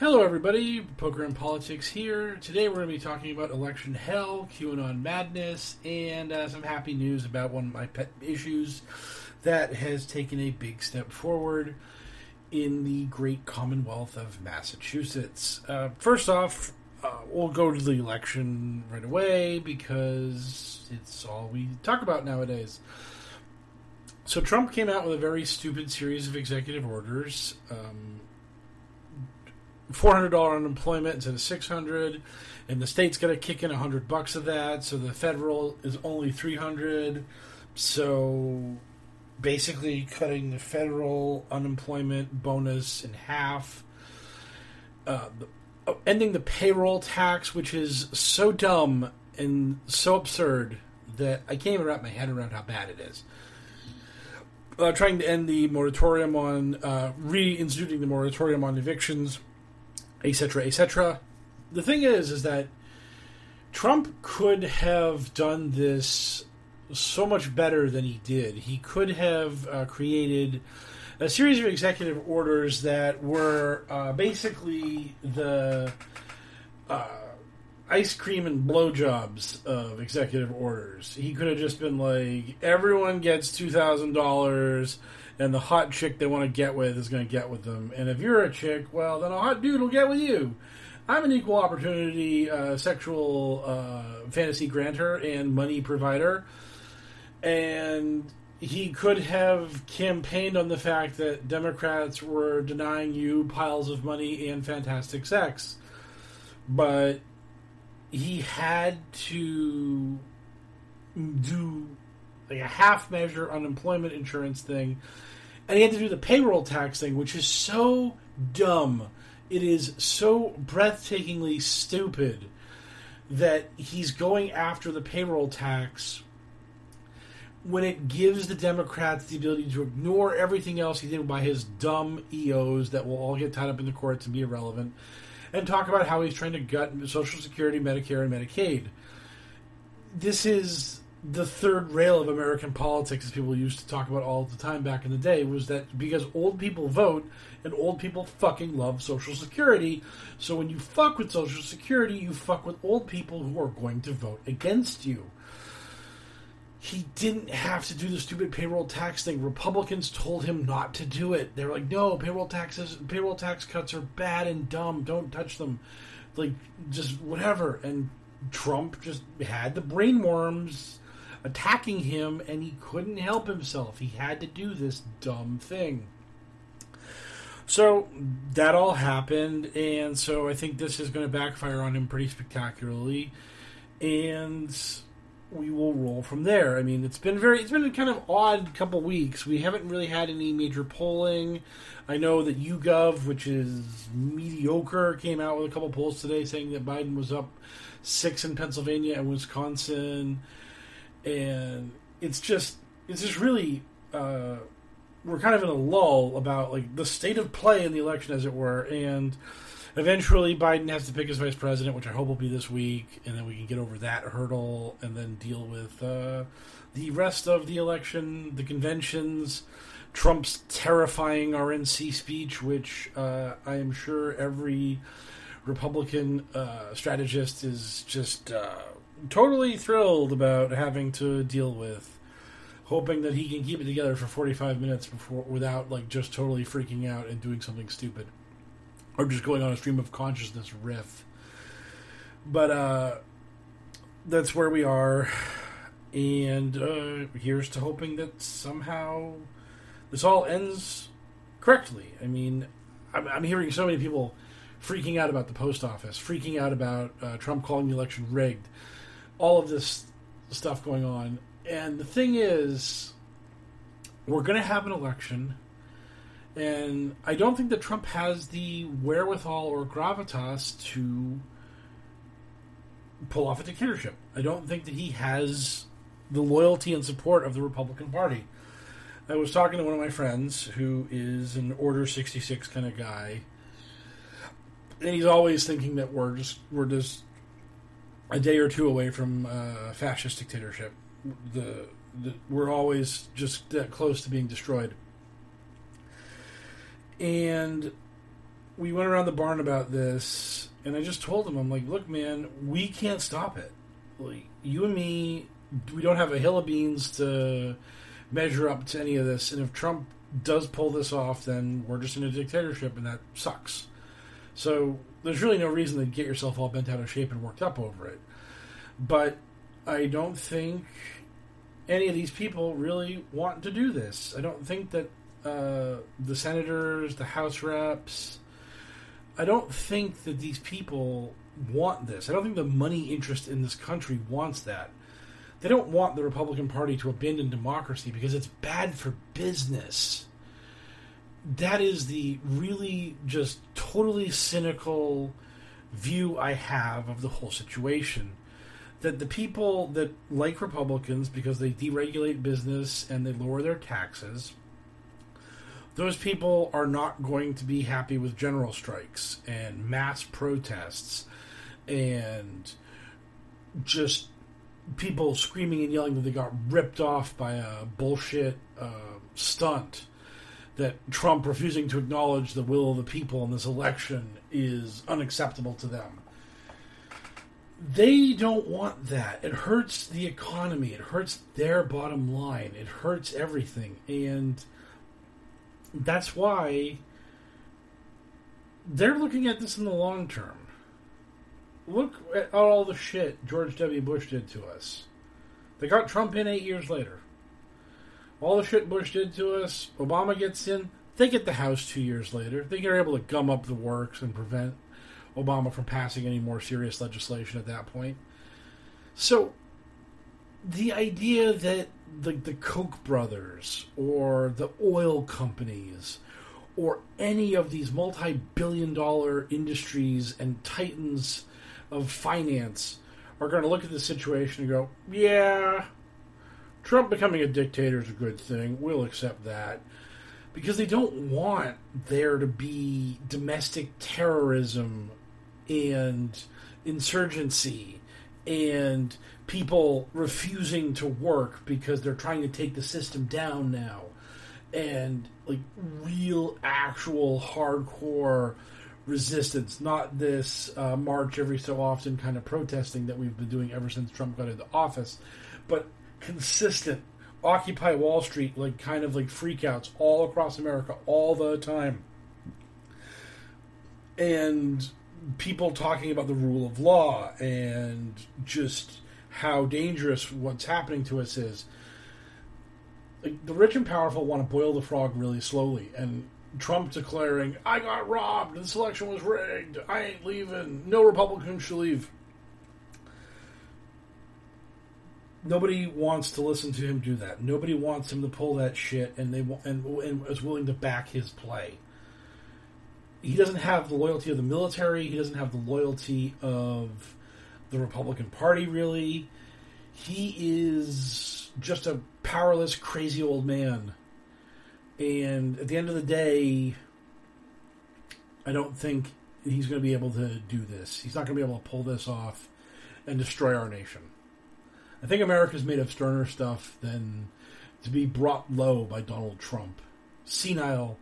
Hello, everybody. Poker and Politics here. Today we're going to be talking about election hell, QAnon madness, and uh, some happy news about one of my pet issues that has taken a big step forward in the great Commonwealth of Massachusetts. Uh, first off, uh, we'll go to the election right away because it's all we talk about nowadays. So Trump came out with a very stupid series of executive orders. Um, four hundred dollar unemployment instead of six hundred, and the state's got to kick in hundred bucks of that. So the federal is only three hundred. So basically, cutting the federal unemployment bonus in half. Uh, oh, ending the payroll tax, which is so dumb and so absurd that I can't even wrap my head around how bad it is. Uh, trying to end the moratorium on uh, reinstituting the moratorium on evictions etc., etc. The thing is, is that Trump could have done this so much better than he did. He could have uh, created a series of executive orders that were uh, basically the uh, ice cream and blowjobs of executive orders. He could have just been like, everyone gets two thousand dollars and the hot chick they want to get with is going to get with them. And if you're a chick, well, then a hot dude will get with you. I'm an equal opportunity uh, sexual uh, fantasy grantor and money provider. And he could have campaigned on the fact that Democrats were denying you piles of money and fantastic sex. But he had to do like a half measure unemployment insurance thing, and he had to do the payroll tax thing, which is so dumb. It is so breathtakingly stupid that he's going after the payroll tax when it gives the Democrats the ability to ignore everything else he did by his dumb EOs that will all get tied up in the courts and be irrelevant, and talk about how he's trying to gut Social Security, Medicare, and Medicaid. This is the third rail of American politics, as people used to talk about all the time back in the day, was that because old people vote and old people fucking love Social Security, so when you fuck with Social Security, you fuck with old people who are going to vote against you. He didn't have to do the stupid payroll tax thing. Republicans told him not to do it. They were like, "No, payroll taxes, payroll tax cuts are bad and dumb. Don't touch them." Like, just whatever. And Trump just had the brainworms attacking him, and he couldn't help himself. He had to do this dumb thing. So that all happened, and so I think this is going to backfire on him pretty spectacularly, and we will roll from there. I mean, it's been very, it's been a kind of odd couple weeks. We haven't really had any major polling. I know that YouGov, which is mediocre, came out with a couple polls today saying that Biden was up six in Pennsylvania and Wisconsin and it's just it's just really uh, we're kind of in a lull about like the state of play in the election, as it were, and eventually Biden has to pick his vice president, which I hope will be this week, and then we can get over that hurdle and then deal with uh, the rest of the election, the conventions, Trump's terrifying RNC speech, which uh, I am sure every Republican uh, strategist is just uh, totally thrilled about having to deal with. Hoping that he can keep it together for 45 minutes before, without like just totally freaking out and doing something stupid or just going on a stream of consciousness riff. But uh, that's where we are, and uh, here's to hoping that somehow this all ends correctly. I mean, I'm, I'm hearing so many people freaking out about the post office, freaking out about uh, Trump calling the election rigged, all of this stuff going on. And the thing is, we're going to have an election and I don't think that Trump has the wherewithal or gravitas to pull off a dictatorship. I don't think that he has the loyalty and support of the Republican Party. I was talking to one of my friends who is an Order 66 kind of guy. And he's always thinking that we're just we're just a day or two away from uh, fascist dictatorship. The, the we're always just that close to being destroyed and we went around the barn about this, and I just told him, I'm like, look, man, we can't stop it. Like, you and me, we don't have a hill of beans to measure up to any of this. And if Trump does pull this off, then we're just in a dictatorship, and that sucks. So there's really no reason to get yourself all bent out of shape and worked up over it. But I don't think any of these people really want to do this. I don't think that uh, the senators, the House reps. I don't think that these people want this. I don't think the money interest in this country wants that. They don't want the Republican Party to abandon democracy because it's bad for business. That is the really just totally cynical view I have of the whole situation. That the people that like Republicans because they deregulate business and they lower their taxes those people are not going to be happy with general strikes and mass protests and just people screaming and yelling that they got ripped off by a bullshit uh, stunt that Trump refusing to acknowledge the will of the people in this election is unacceptable to them. They don't want that. It hurts the economy. It hurts their bottom line. It hurts everything. And that's why they're looking at this in the long term. Look at all the shit George W. Bush did to us. They got Trump in eight years later. All the shit Bush did to us, Obama gets in. They get the House two years later. They are able to gum up the works and prevent Obama from passing any more serious legislation at that point. So, the idea that the, the Koch brothers or the oil companies or any of these multi billion dollar industries and titans of finance are going to look at the situation and go, yeah, Trump becoming a dictator is a good thing. We'll accept that. Because they don't want there to be domestic terrorism and insurgency and people refusing to work because they're trying to take the system down now and like real actual hardcore resistance not this uh, march every so often kind of protesting that we've been doing ever since trump got into office but consistent occupy wall street like kind of like freakouts all across america all the time and people talking about the rule of law and just how dangerous what's happening to us is. Like, the rich and powerful want to boil the frog really slowly, and Trump declaring, "I got robbed. This election was rigged. I ain't leaving. No Republican should leave." Nobody wants to listen to him do that. Nobody wants him to pull that shit, and they and, and is willing to back his play. He doesn't have the loyalty of the military. He doesn't have the loyalty of the Republican Party, really. He is just a powerless, crazy old man. And at the end of the day, I don't think he's going to be able to do this. He's not going to be able to pull this off and destroy our nation. I think America's made of sterner stuff than to be brought low by Donald Trump. Senile,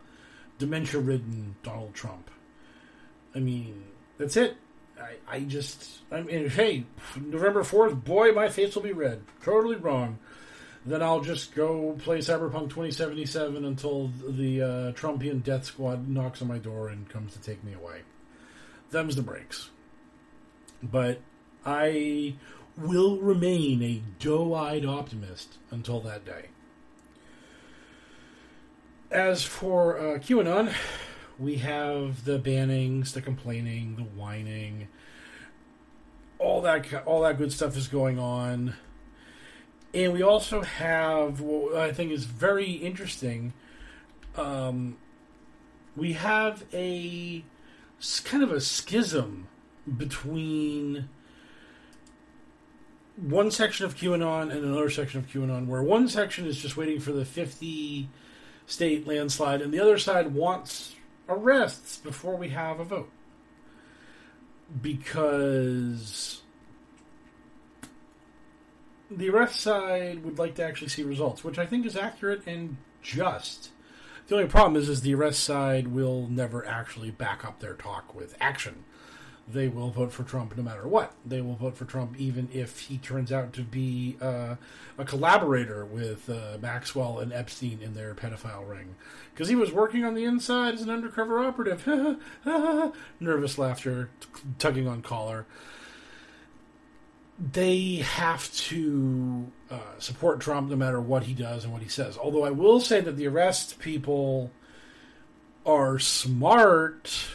dementia ridden Donald Trump. I mean, that's it. I, I just, I mean, hey, November 4th, boy, my face will be red. Totally wrong. Then I'll just go play Cyberpunk 2077 until the uh, Trumpian death squad knocks on my door and comes to take me away. Them's the breaks. But I will remain a doe eyed optimist until that day. As for uh, QAnon, we have the bannings, the complaining, the whining, all that all that good stuff is going on, and we also have what I think is very interesting. Um, we have a kind of a schism between one section of QAnon and another section of QAnon, where one section is just waiting for the 50 state landslide, and the other side wants arrests before we have a vote. Because the arrest side would like to actually see results, which I think is accurate and just. The only problem is, is the arrest side will never actually back up their talk with action they will vote for Trump no matter what. They will vote for Trump even if he turns out to be uh, a collaborator with uh, Maxwell and Epstein in their pedophile ring. Because he was working on the inside as an undercover operative. Nervous laughter, tugging on collar. They have to uh, support Trump no matter what he does and what he says. Although I will say that the arrest people are smart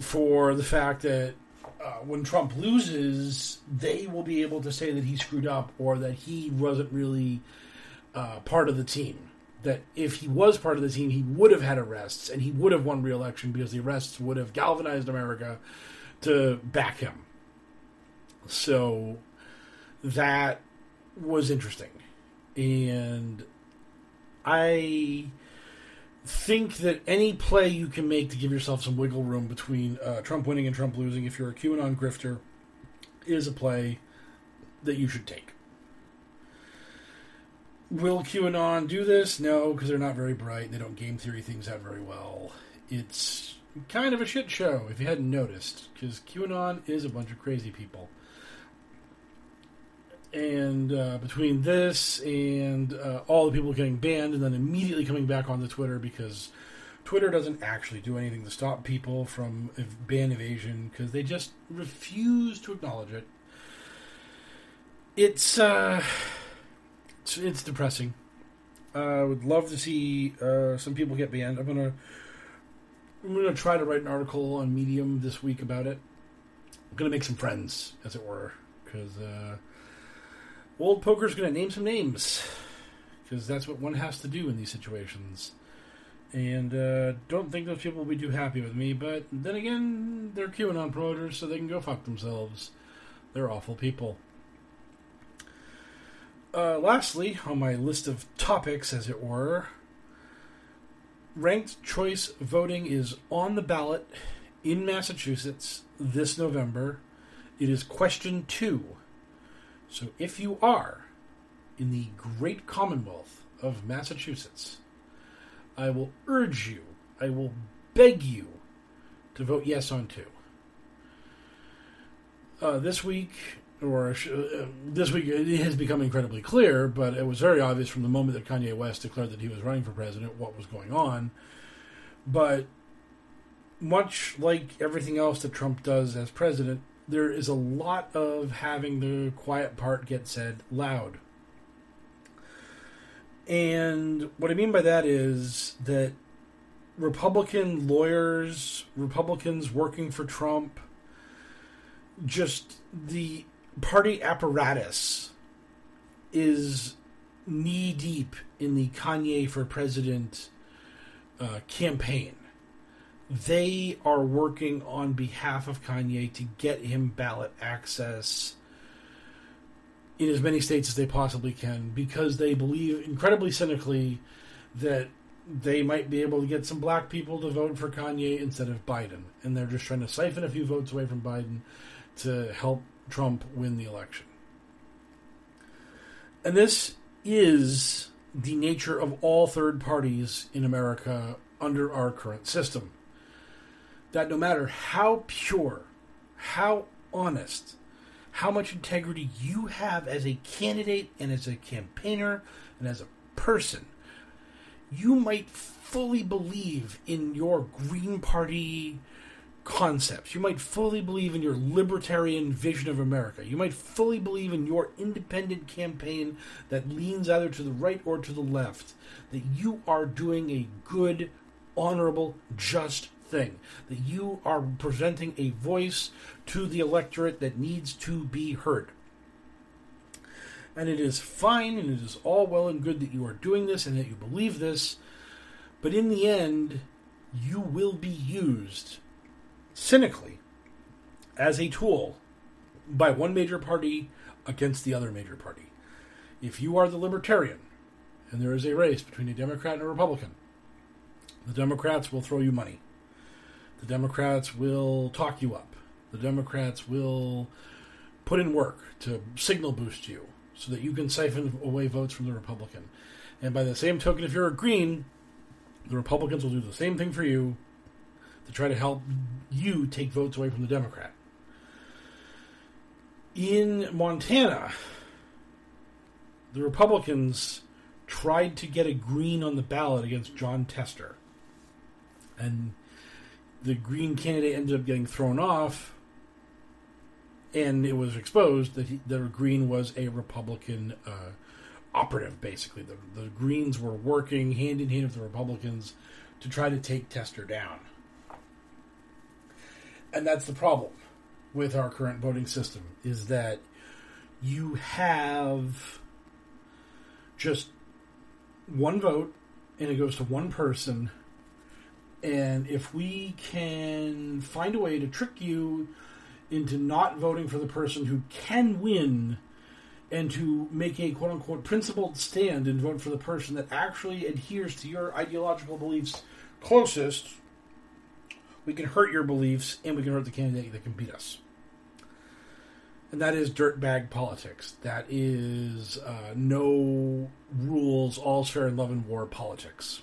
for the fact that uh, when Trump loses, they will be able to say that he screwed up or that he wasn't really uh, part of the team. That if he was part of the team, he would have had arrests and he would have won re-election because the arrests would have galvanized America to back him. So that was interesting, and I think that any play you can make to give yourself some wiggle room between uh, Trump winning and Trump losing, if you're a QAnon grifter, is a play that you should take. Will QAnon do this? No, because they're not very bright. They don't game theory things out very well. It's kind of a shit show, if you hadn't noticed, because QAnon is a bunch of crazy people and uh, between this and uh, all the people getting banned and then immediately coming back onto Twitter because Twitter doesn't actually do anything to stop people from ban evasion because they just refuse to acknowledge it. It's uh, it's, it's depressing. I would love to see uh, some people get banned. I'm gonna I'm gonna try to write an article on Medium this week about it. I'm gonna make some friends, as it were, because uh, World Poker's going to name some names because that's what one has to do in these situations. And uh, don't think those people will be too happy with me, but then again, they're QAnon promoters, so they can go fuck themselves. They're awful people. Uh, lastly, on my list of topics, as it were, ranked choice voting is on the ballot in Massachusetts this November. It is question two so if you are in the great Commonwealth of Massachusetts, I will urge you, I will beg you to vote yes on two. Uh, this week, or uh, this week, it has become incredibly clear, but it was very obvious from the moment that Kanye West declared that he was running for president what was going on. But much like everything else that Trump does as president, there is a lot of having the quiet part get said loud. And what I mean by that is that Republican lawyers, Republicans working for Trump, just the party apparatus is knee deep in the Kanye for president uh, campaign they are working on behalf of Kanye to get him ballot access in as many states as they possibly can because they believe incredibly cynically that they might be able to get some black people to vote for Kanye instead of Biden. And they're just trying to siphon a few votes away from Biden to help Trump win the election. And this is the nature of all third parties in America under our current system. That no matter how pure, how honest, how much integrity you have as a candidate and as a campaigner and as a person, you might fully believe in your Green Party concepts. You might fully believe in your libertarian vision of America. You might fully believe in your independent campaign that leans either to the right or to the left. That you are doing a good, honorable, just thing. That you are presenting a voice to the electorate that needs to be heard. And it is fine and it is all well and good that you are doing this and that you believe this, but in the end, you will be used cynically as a tool by one major party against the other major party. If you are the libertarian and there is a race between a Democrat and a Republican, the Democrats will throw you money. The Democrats will talk you up. The Democrats will put in work to signal boost you so that you can siphon away votes from the Republican. And by the same token, if you're a Green, the Republicans will do the same thing for you to try to help you take votes away from the Democrat. In Montana, the Republicans tried to get a Green on the ballot against Jon Tester. And the Green candidate ended up getting thrown off, and it was exposed that, he, that Green was a Republican uh, operative, basically. The, the Greens were working hand in hand with the Republicans to try to take Tester down. And that's the problem with our current voting system is that you have just one vote and it goes to one person and if we can find a way to trick you into not voting for the person who can win and to make a quote unquote principled stand and vote for the person that actually adheres to your ideological beliefs closest, we can hurt your beliefs and we can hurt the candidate that can beat us. And that is dirtbag politics. That is uh, no rules, all's fair in love and war politics.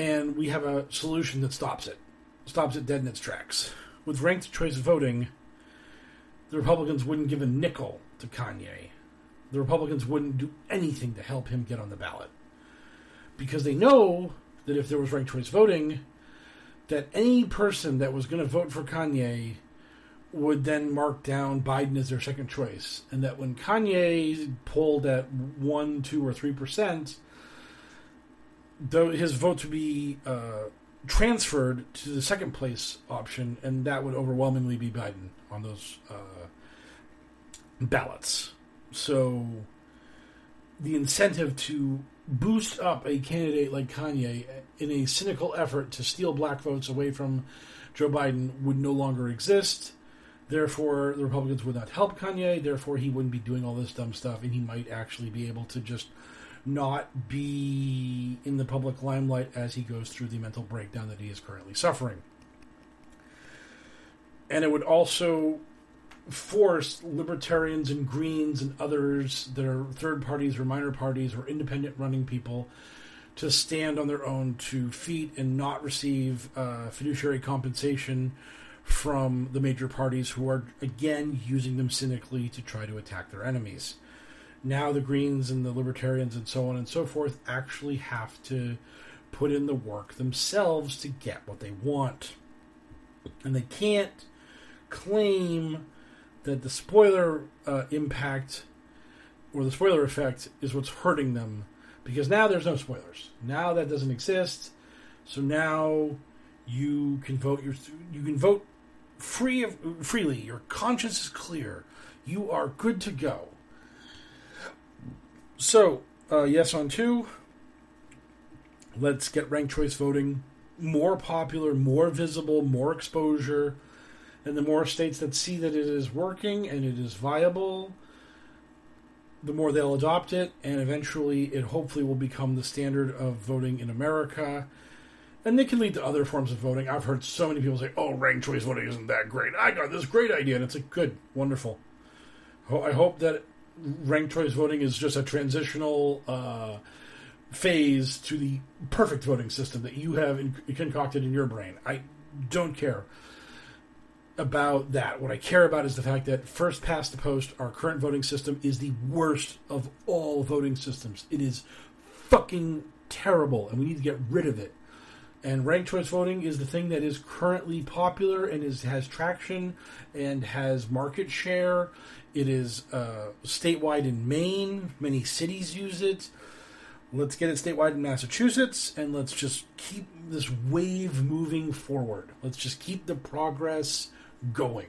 And we have a solution that stops it, stops it dead in its tracks. With ranked choice voting, the Republicans wouldn't give a nickel to Kanye. The Republicans wouldn't do anything to help him get on the ballot because they know that if there was ranked choice voting, that any person that was going to vote for Kanye would then mark down Biden as their second choice, and that when Kanye pulled at one, two, or three percent, though his vote would be uh, transferred to the second place option, and that would overwhelmingly be Biden on those uh, ballots. So the incentive to boost up a candidate like Kanye in a cynical effort to steal black votes away from Joe Biden would no longer exist. Therefore, the Republicans would not help Kanye. Therefore, he wouldn't be doing all this dumb stuff, and he might actually be able to just not be in the public limelight as he goes through the mental breakdown that he is currently suffering. And it would also force libertarians and greens and others that are third parties or minor parties or independent running people to stand on their own two feet and not receive uh, fiduciary compensation from the major parties who are again using them cynically to try to attack their enemies. Now the Greens and the Libertarians and so on and so forth actually have to put in the work themselves to get what they want. And they can't claim that the spoiler uh, impact or the spoiler effect is what's hurting them because now there's no spoilers. Now that doesn't exist. So now you can vote your you can vote free of, freely. Your conscience is clear. You are good to go. So, uh, yes on two. Let's get ranked choice voting more popular, more visible, more exposure, and the more states that see that it is working and it is viable, the more they'll adopt it, and eventually it hopefully will become the standard of voting in America. And they can lead to other forms of voting. I've heard so many people say, oh, ranked choice voting isn't that great. I got this great idea. And it's like, good, wonderful. I hope that ranked choice voting is just a transitional uh, phase to the perfect voting system that you have in- concocted in your brain. I don't care about that. What I care about is the fact that first past the post, our current voting system is the worst of all voting systems. It is fucking terrible, and we need to get rid of it. And ranked choice voting is the thing that is currently popular and is has traction and has market share. It is uh, statewide in Maine. Many cities use it. Let's get it statewide in Massachusetts, and let's just keep this wave moving forward. Let's just keep the progress going.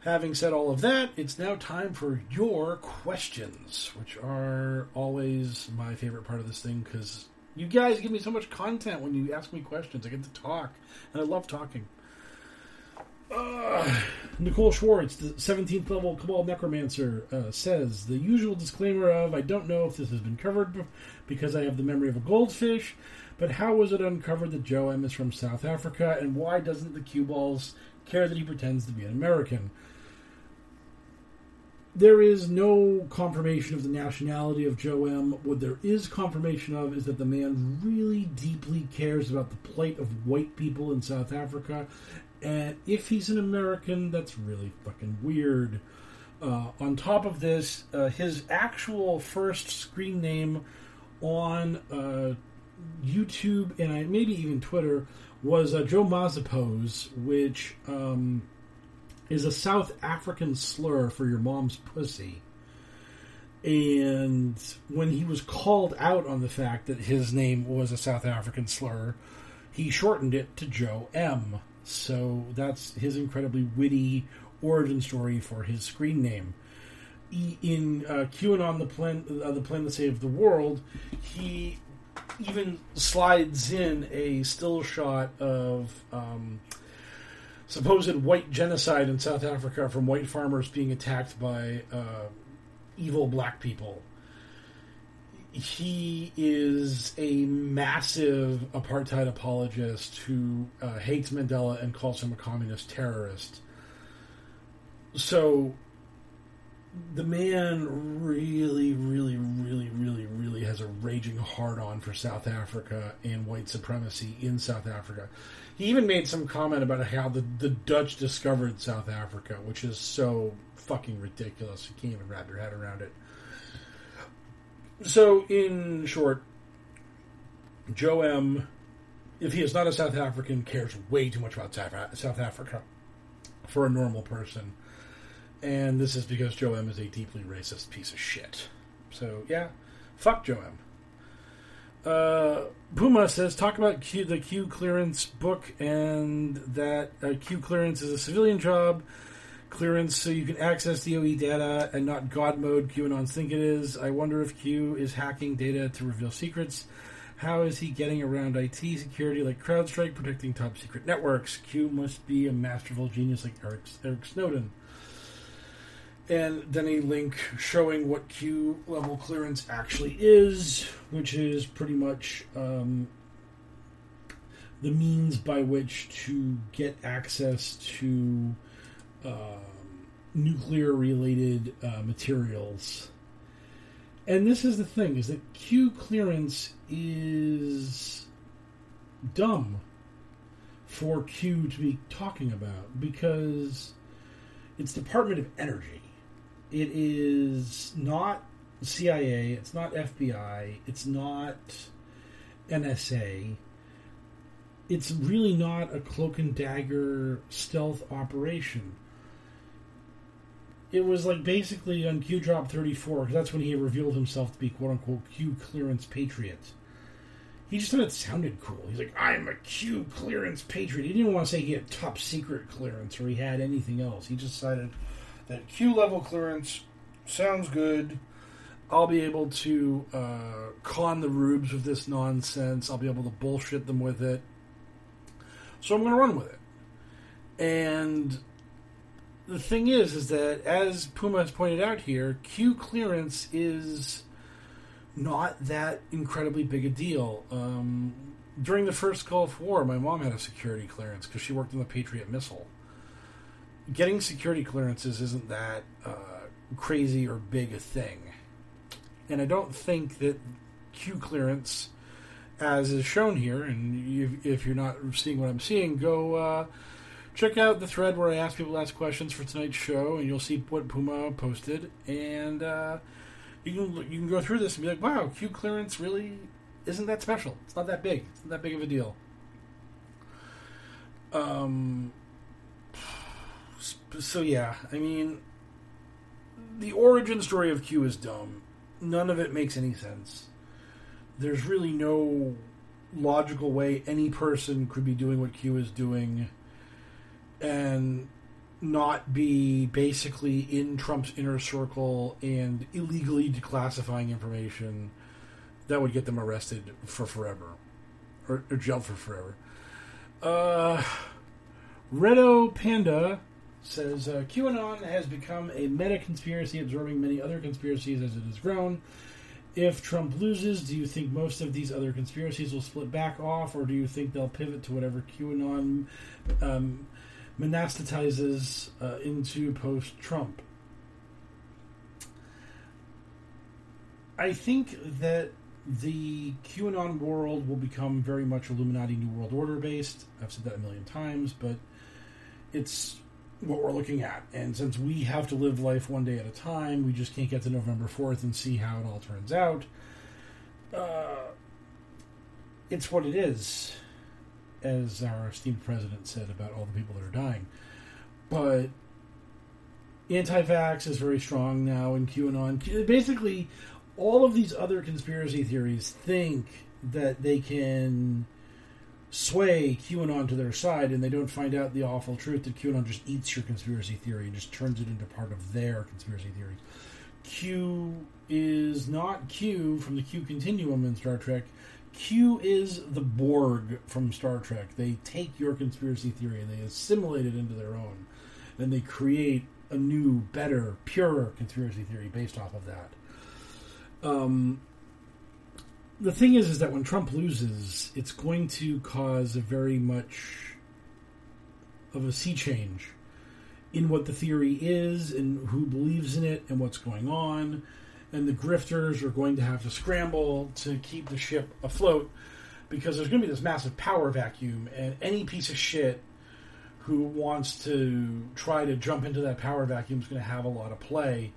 Having said all of that, it's now time for your questions, which are always my favorite part of this thing because you guys give me so much content when you ask me questions. I get to talk, and I love talking. Uh, Nicole Schwartz, the 17th level Cabal Necromancer, uh, says the usual disclaimer of I don't know if this has been covered because I have the memory of a goldfish, but how was it uncovered that Joe M is from South Africa, and why doesn't the cue balls care that he pretends to be an American? There is no confirmation of the nationality of Joe M. What there is confirmation of is that the man really deeply cares about the plight of white people in South Africa. And if he's an American, that's really fucking weird. Uh, on top of this, uh, his actual first screen name on uh, YouTube and I, maybe even Twitter was uh, Joe Mazapose, which um, is a South African slur for your mom's pussy. And when he was called out on the fact that his name was a South African slur, he shortened it to Joe M. So that's his incredibly witty origin story for his screen name. In uh, QAnon, the plan, uh, the plan to save the world, he even slides in a still shot of um, supposed white genocide in South Africa from white farmers being attacked by uh, evil black people. He is a massive apartheid apologist who uh, hates Mandela and calls him a communist terrorist. So the man really, really, really, really, really has a raging hard on for South Africa and white supremacy in South Africa. He even made some comment about how the, the Dutch discovered South Africa, which is so fucking ridiculous. You can't even wrap your head around it. So, in short, Joe M., if he is not a South African, cares way too much about South Africa for a normal person and this is because Joe M is a deeply racist piece of shit. So yeah, fuck Joe M. Uh, Puma says talk about Q, the Q clearance book and that uh, Q clearance is a civilian job clearance so you can access DOE data and not God mode QAnons think it is. I wonder if Q is hacking data to reveal secrets. How is he getting around IT security like CrowdStrike, protecting top secret networks? Q must be a masterful genius like Eric, Eric Snowden and then a link showing what Q level clearance actually is, which is pretty much um, the means by which to get access to um, nuclear related uh, materials. And this is the thing: is that Q clearance is dumb for Q to be talking about because it's Department of Energy. It is not CIA. It's not FBI. It's not NSA. It's really not a cloak and dagger stealth operation. It was like basically on Q Drop 34, because that's when he revealed himself to be quote unquote Q clearance patriot. He just thought it sounded cool. He's like, I'm a Q clearance patriot. He didn't want to say he had top secret clearance or he had anything else. He just decided Q level clearance sounds good. I'll be able to uh, con the rubes with this nonsense. I'll be able to bullshit them with it. So I'm going to run with it. And the thing is, is that as Puma has pointed out here, Q clearance is not that incredibly big a deal. Um, during the first Gulf War, my mom had a security clearance because she worked on the Patriot missile. Getting security clearances isn't that uh, crazy or big a thing. And I don't think that Q clearance, as is shown here, and if you're not seeing what I'm seeing, go uh, check out the thread where I ask people to ask questions for tonight's show, and you'll see what Puma posted. And uh, you can you can go through this and be like, wow, Q clearance really isn't that special. It's not that big. It's not that big of a deal. Um. So yeah, I mean, the origin story of Q is dumb. None of it makes any sense. There's really no logical way any person could be doing what Q is doing and not be basically in Trump's inner circle and illegally declassifying information that would get them arrested for forever or, or jailed for forever. Uh, Redo Panda says uh, QAnon has become a meta conspiracy, absorbing many other conspiracies as it has grown. If Trump loses, do you think most of these other conspiracies will split back off, or do you think they'll pivot to whatever QAnon um, monastatizes uh, into post Trump? I think that the QAnon world will become very much Illuminati New World Order based. I've said that a million times, but it's what we're looking at. And since we have to live life one day at a time, we just can't get to November 4th and see how it all turns out. Uh, it's what it is, as our esteemed president said about all the people that are dying. But anti vax is very strong now in QAnon. Basically, all of these other conspiracy theories think that they can sway QAnon to their side, and they don't find out the awful truth that QAnon just eats your conspiracy theory and just turns it into part of their conspiracy theory. Q is not Q from the Q continuum in Star Trek. Q is the Borg from Star Trek. They take your conspiracy theory and they assimilate it into their own. And they create a new, better, purer conspiracy theory based off of that. Um, the thing is, is that when Trump loses, it's going to cause a very much of a sea change in what the theory is and who believes in it and what's going on. And the grifters are going to have to scramble to keep the ship afloat because there's going to be this massive power vacuum, and any piece of shit who wants to try to jump into that power vacuum is going to have a lot of play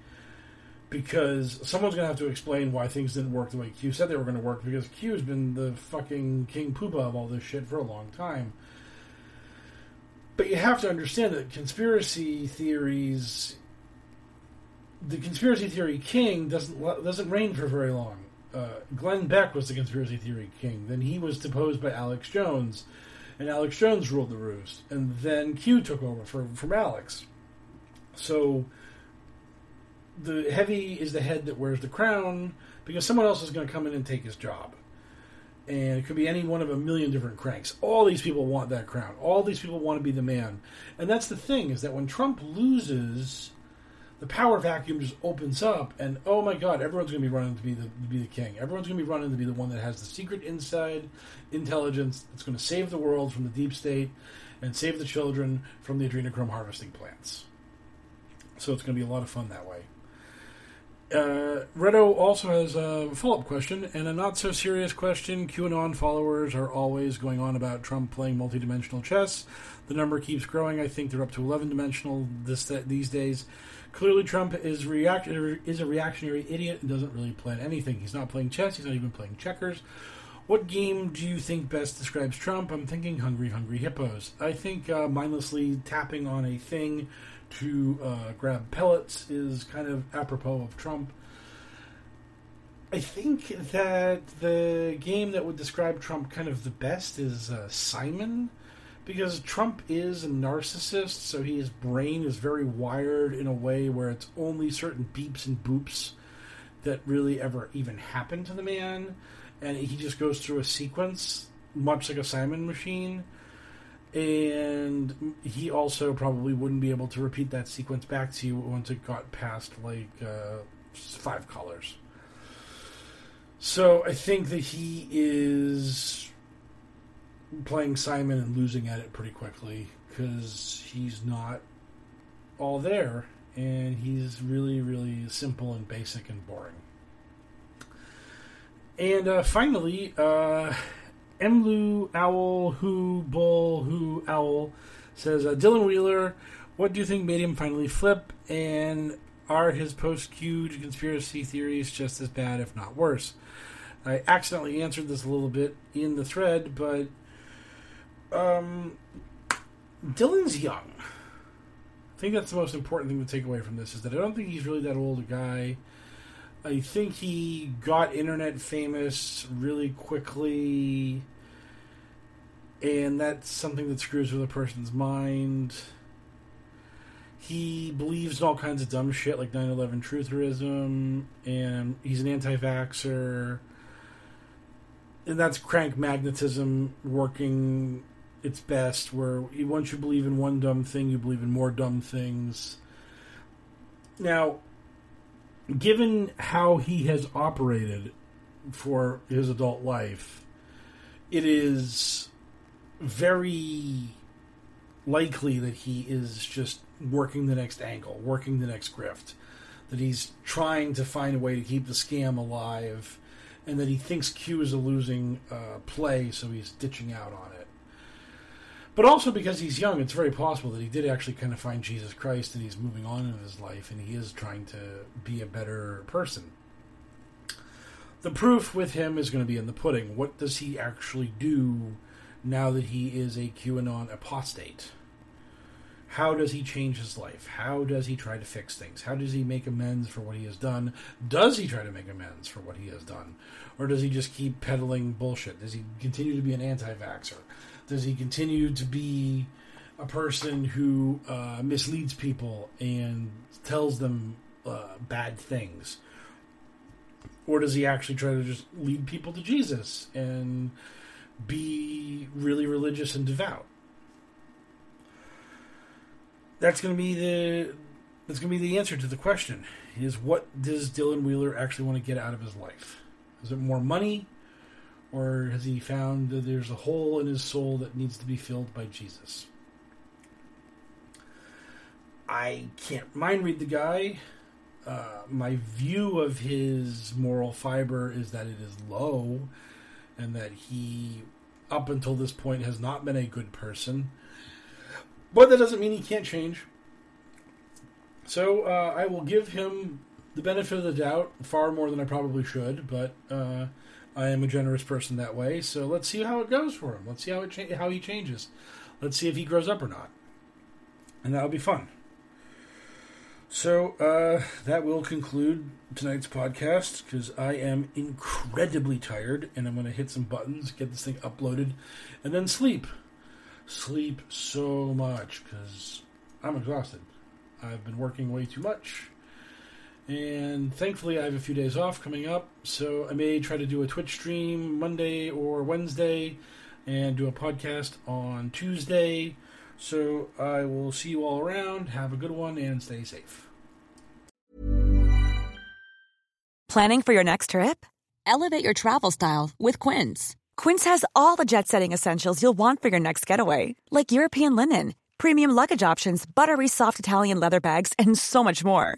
because someone's going to have to explain why things didn't work the way Q said they were going to work because Q has been the fucking king poobah of all this shit for a long time. But you have to understand that conspiracy theories, the conspiracy theory king doesn't doesn't reign for very long. Uh, Glenn Beck was the conspiracy theory king. Then he was deposed by Alex Jones, and Alex Jones ruled the roost. And then Q took over for, from Alex. So the heavy is the head that wears the crown because someone else is going to come in and take his job. And it could be any one of a million different cranks. All these people want that crown. All these people want to be the man. And that's the thing is that when Trump loses, the power vacuum just opens up, and oh my God, everyone's going to be running to be the to be the king. Everyone's going to be running to be the one that has the secret inside intelligence that's going to save the world from the deep state and save the children from the adrenochrome harvesting plants. So it's going to be a lot of fun that way. Uh, Redo also has a follow up question, and a not so serious question. QAnon followers are always going on about Trump playing multidimensional chess. The number keeps growing. I think they're up to 11 dimensional this these days. Clearly, Trump is react is a reactionary idiot and doesn't really plan anything. He's not playing chess. He's not even playing checkers. What game do you think best describes Trump? I'm thinking Hungry Hungry Hippos. I think uh, mindlessly tapping on a thing to uh, grab pellets is kind of apropos of Trump. I think that the game that would describe Trump kind of the best is uh, Simon, because Trump is a narcissist, so his brain is very wired in a way where it's only certain beeps and boops that really ever even happen to the man, and he just goes through a sequence, much like a Simon machine and he also probably wouldn't be able to repeat that sequence back to you once it got past like uh, five colors. So I think that he is playing Simon and losing at it pretty quickly because he's not all there and he's really, really simple and basic and boring. And uh, finally, uh, Emlu Owl Who Bull Who Owl says uh, Dylan Wheeler, what do you think made him finally flip? And are his post Q conspiracy theories just as bad, if not worse? I accidentally answered this a little bit in the thread, but um, Dylan's young. I think that's the most important thing to take away from this is that I don't think he's really that old a guy. I think he got internet famous really quickly, and that's something that screws with a person's mind. He believes in all kinds of dumb shit like 9 11 trutherism, and he's an anti vaxxer. And that's crank magnetism working its best, where once you believe in one dumb thing, you believe in more dumb things. Now, given how he has operated for his adult life, it is very likely that he is just working the next angle, working the next grift, that he's trying to find a way to keep the scam alive, and that he thinks Q is a losing uh, play, so he's ditching out on it. But also because he's young, it's very possible that he did actually kind of find Jesus Christ and he's moving on in his life and he is trying to be a better person. The proof with him is going to be in the pudding. What does he actually do now that he is a QAnon apostate? How does he change his life? How does he try to fix things? How does he make amends for what he has done? Does he try to make amends for what he has done? Or does he just keep peddling bullshit? Does he continue to be an anti vaxxer? Does he continue to be a person who uh, misleads people and tells them uh, bad things? Or does he actually try to just lead people to Jesus and be really religious and devout? That's going to be the that's going to be the answer to the question: is what does Dylan Wheeler actually want to get out of his life? Is it more money? Or has he found that there's a hole in his soul that needs to be filled by Jesus? I can't mind read the guy. Uh, my view of his moral fiber is that it is low and that he, up until this point, has not been a good person. But that doesn't mean he can't change. So uh, I will give him the benefit of the doubt, far more than I probably should, but uh, I am a generous person that way. So let's see how it goes for him. Let's see how it cha- how he changes. Let's see if he grows up or not, and that'll be fun. So uh, that will conclude tonight's podcast because I am incredibly tired, and I'm going to hit some buttons, get this thing uploaded, and then sleep. Sleep so much because I'm exhausted. I've been working way too much and thankfully, I have a few days off coming up, so I may try to do a Twitch stream Monday or Wednesday and do a podcast on Tuesday. So I will see you all around. Have a good one and stay safe. Planning for your next trip? Elevate your travel style with Quince. Quince has all the jet setting essentials you'll want for your next getaway, like European linen premium luggage options, buttery soft Italian leather bags, and so much more.